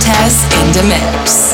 Bartes in the mix.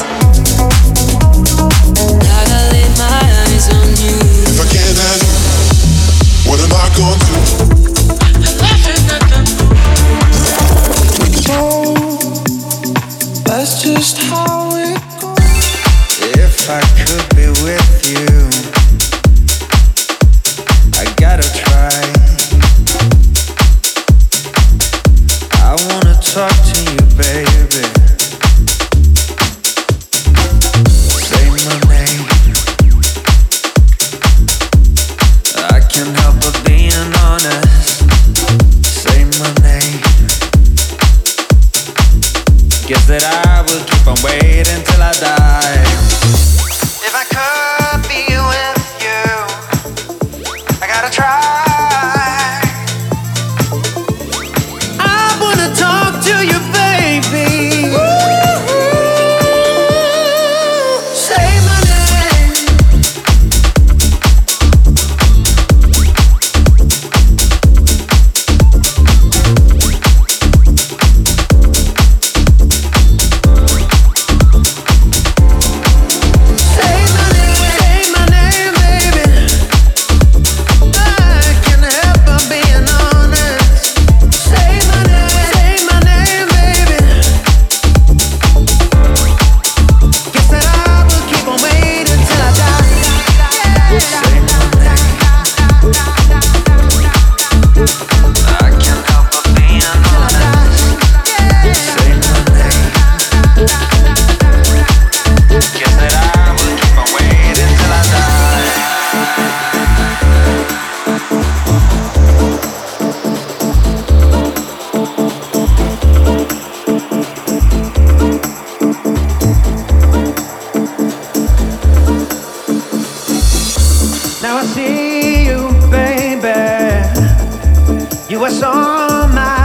You are so my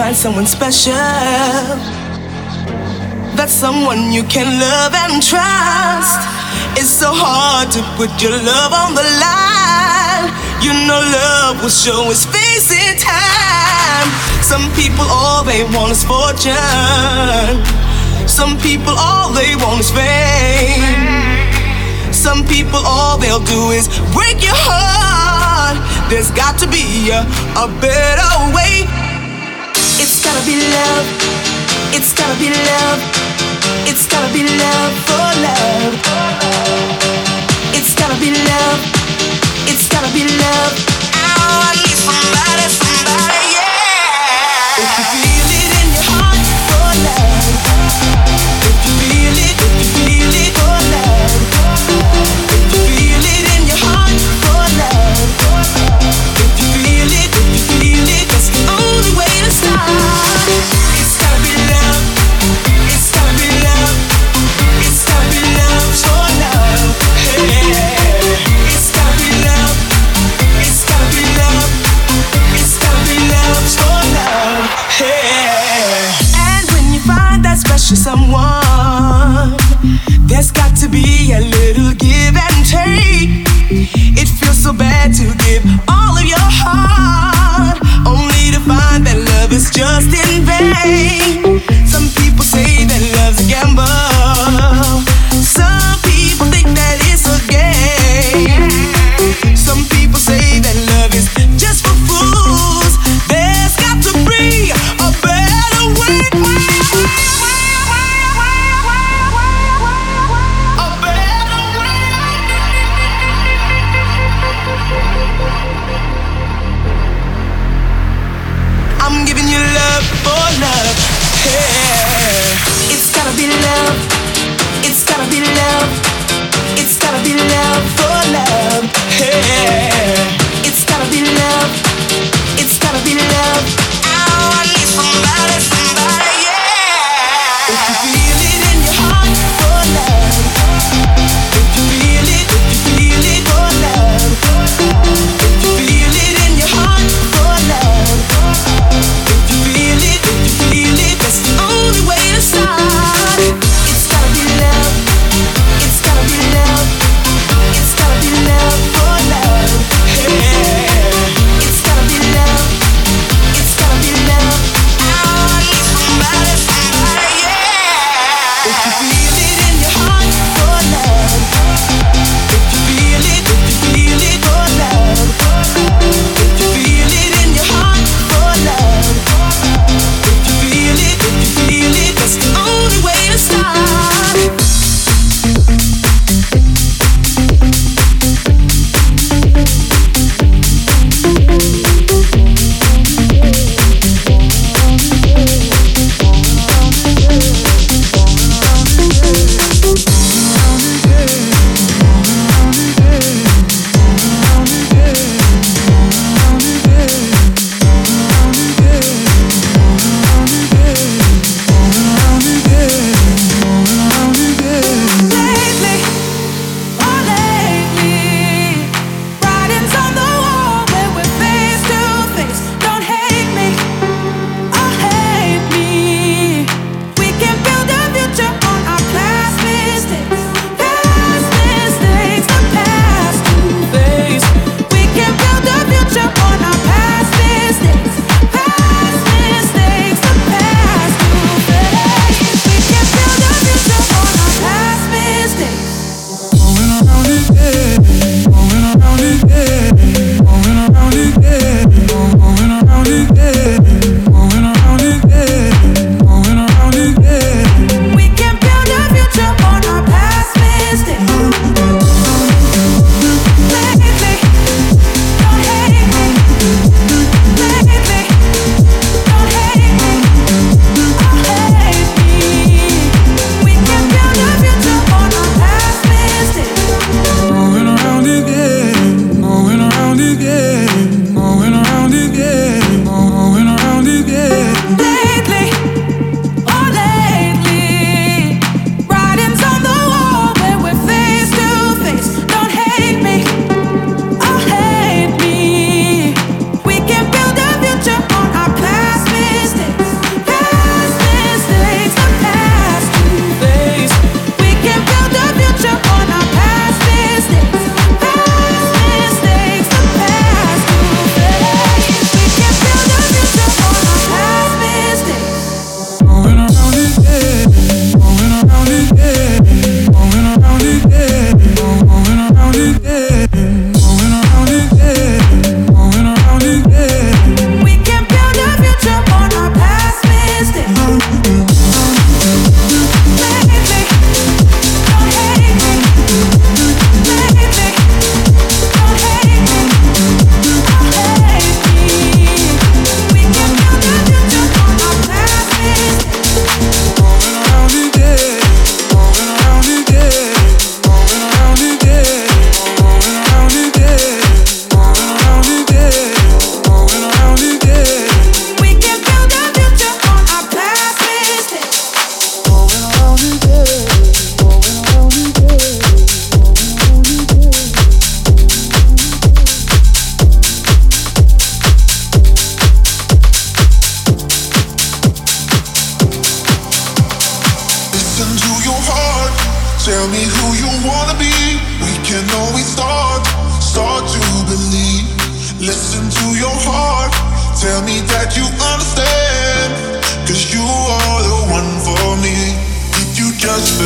find someone special. That's someone you can love and trust. It's so hard to put your love on the line. You know, love will show its face in time. Some people, all they want is fortune. Some people, all they want is fame. Some people, all they'll do is break your heart. There's got to be a, a better way. It's gotta be love. It's gotta be love. It's gotta be love for love. It's gotta be love. It's gotta be love. Oh, I need somebody, somebody, yeah. If you feel it in your heart for love, if you feel it. to someone. There's got to be a little give and take. It feels so bad to give all of your heart, only to find that love is just in vain.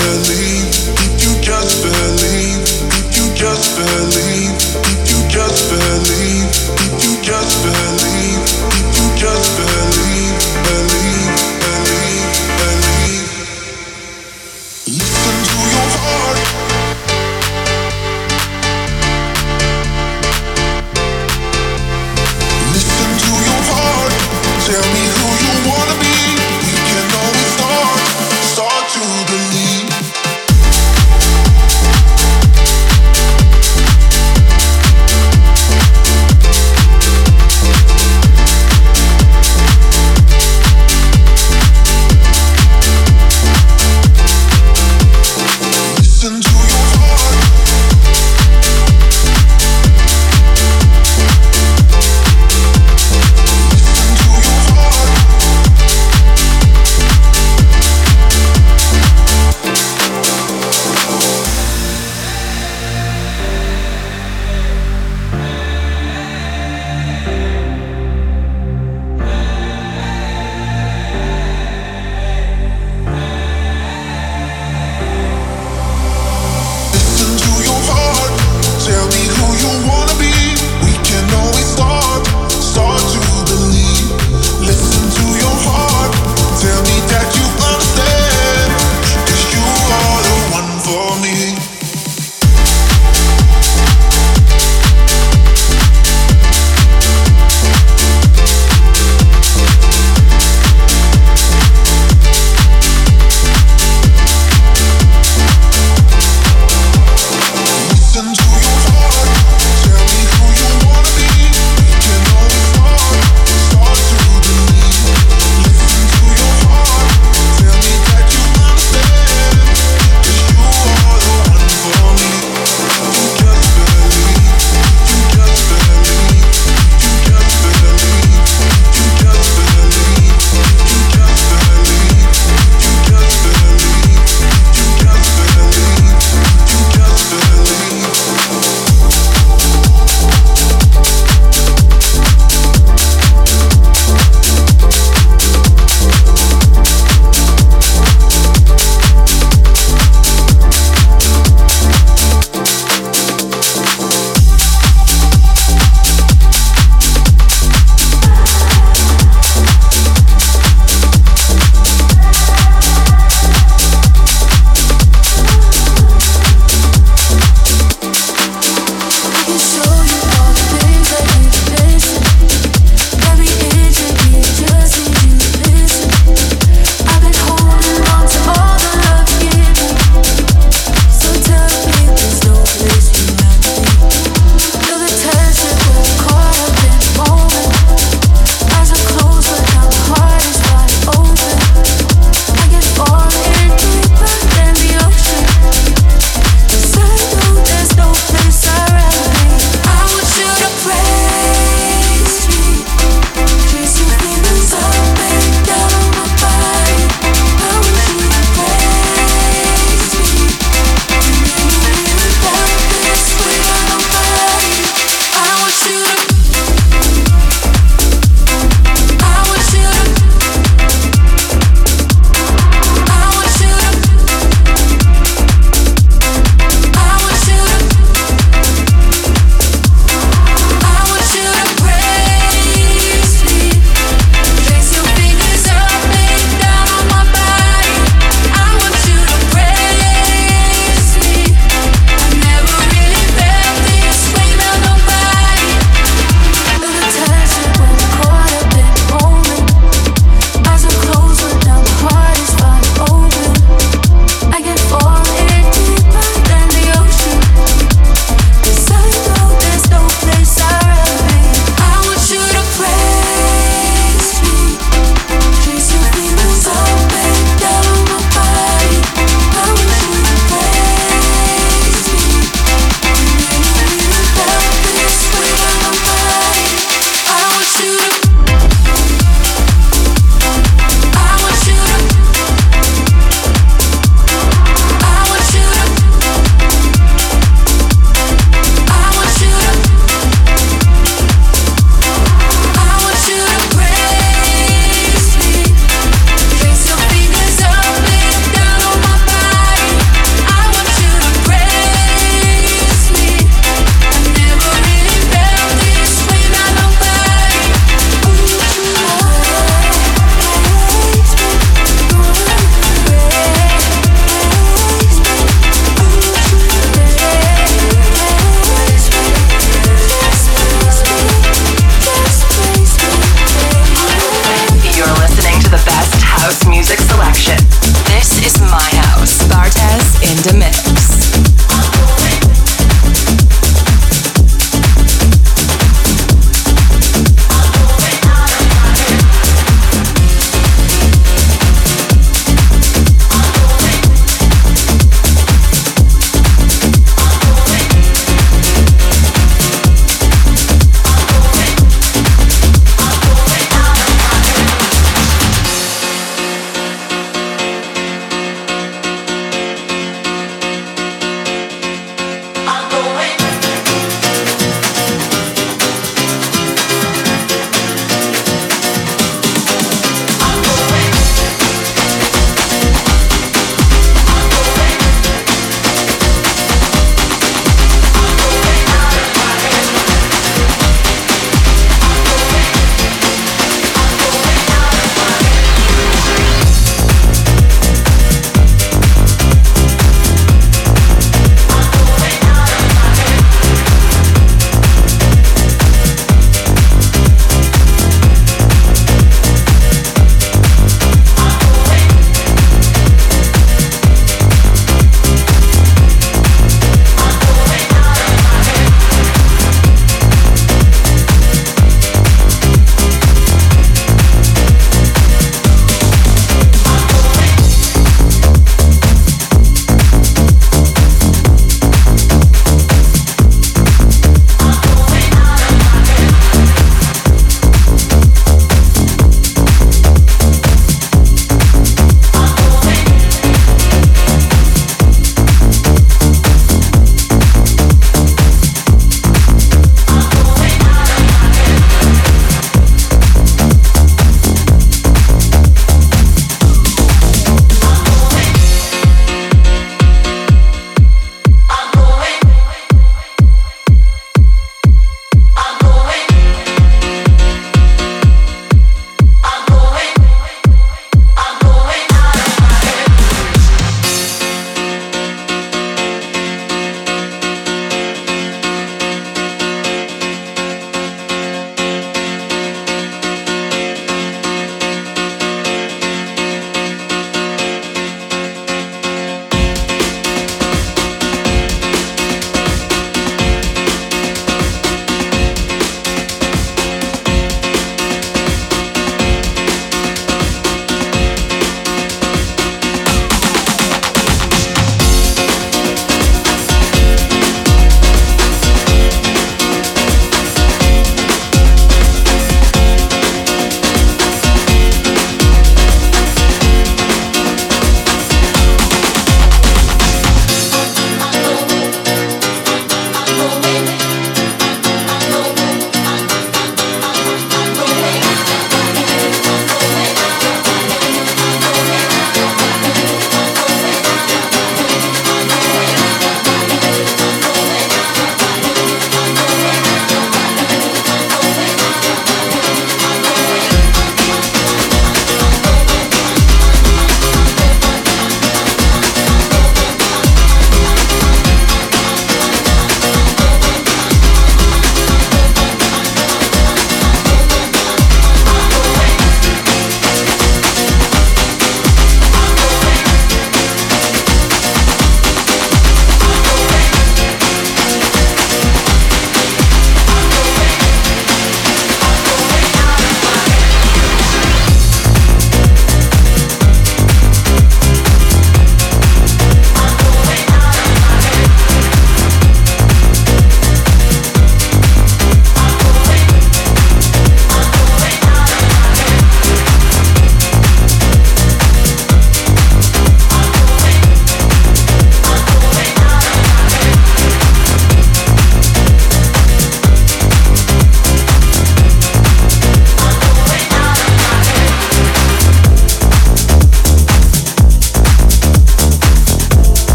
Just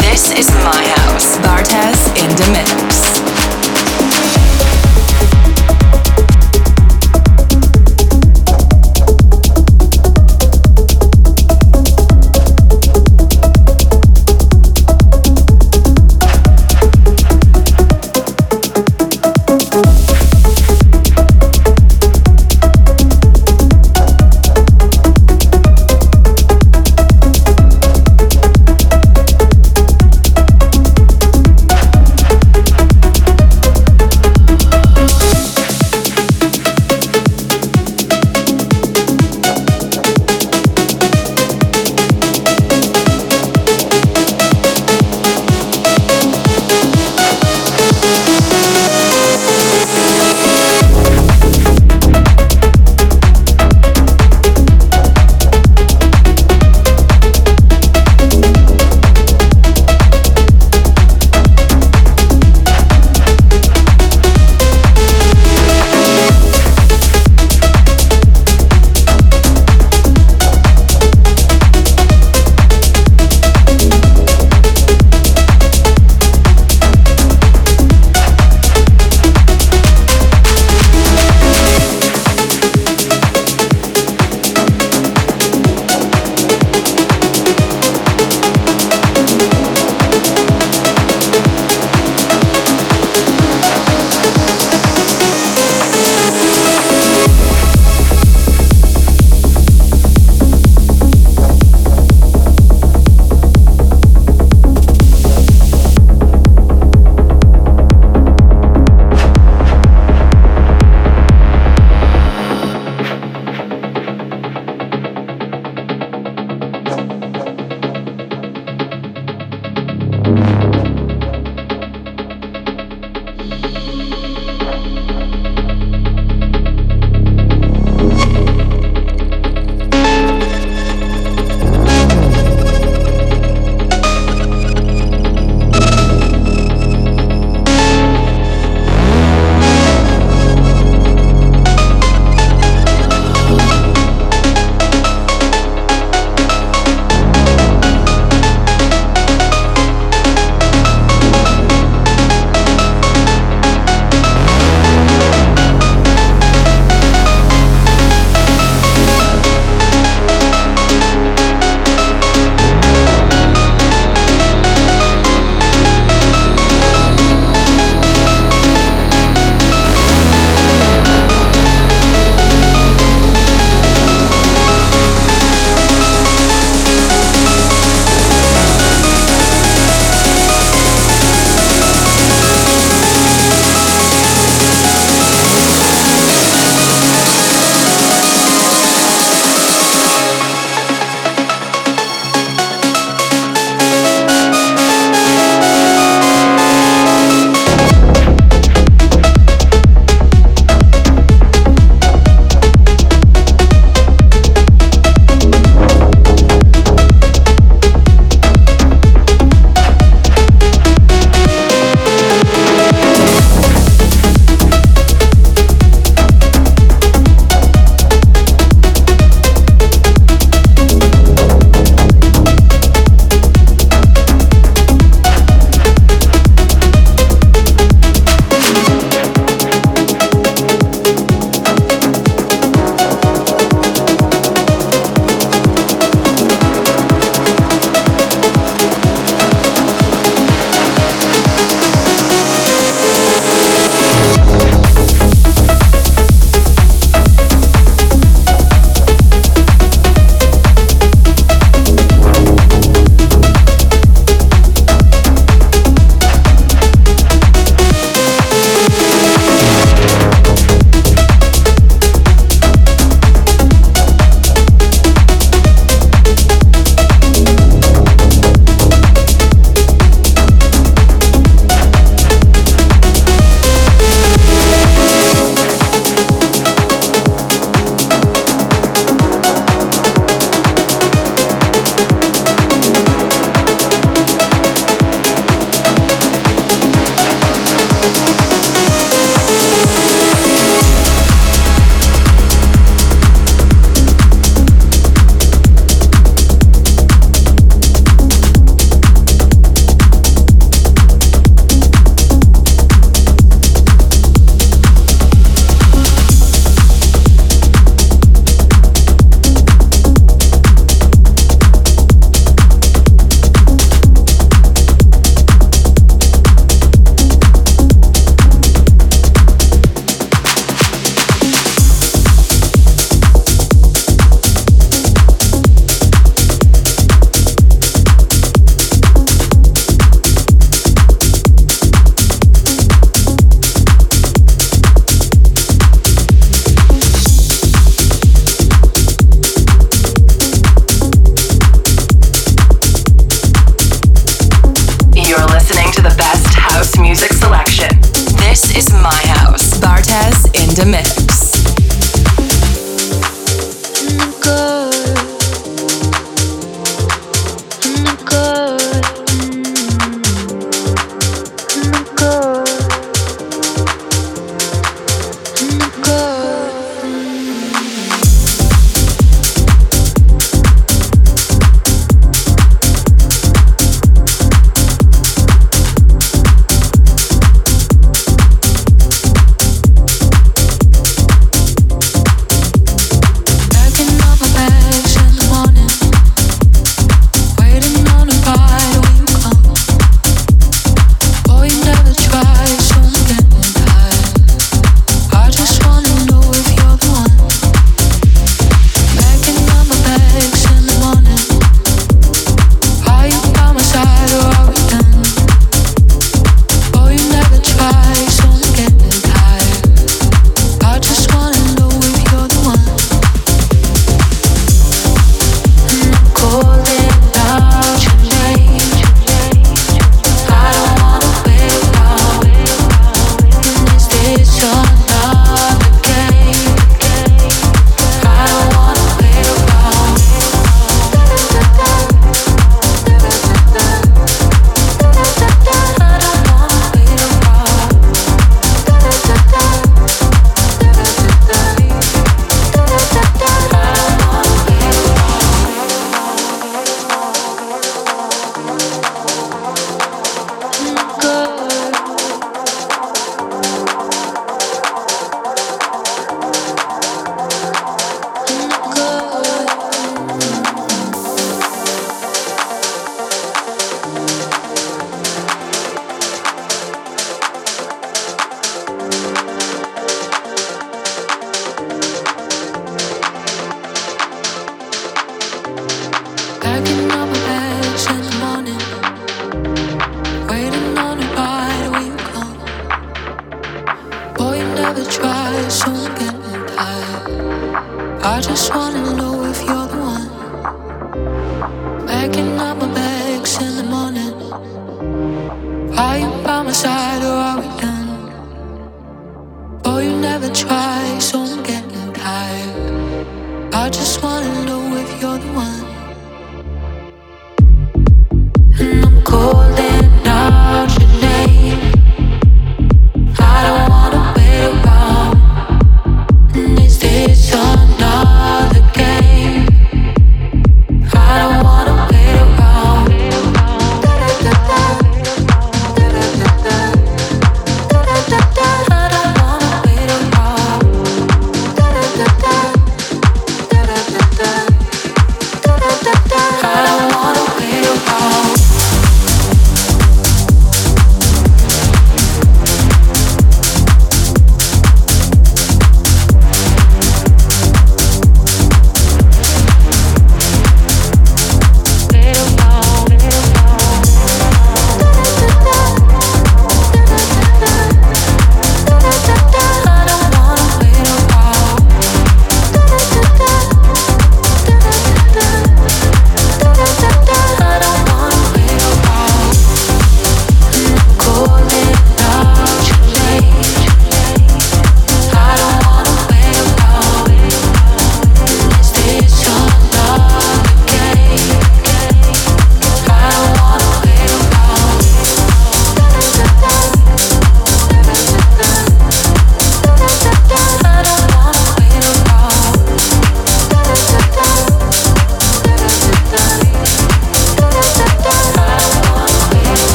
This is my house. Bartes in the mix.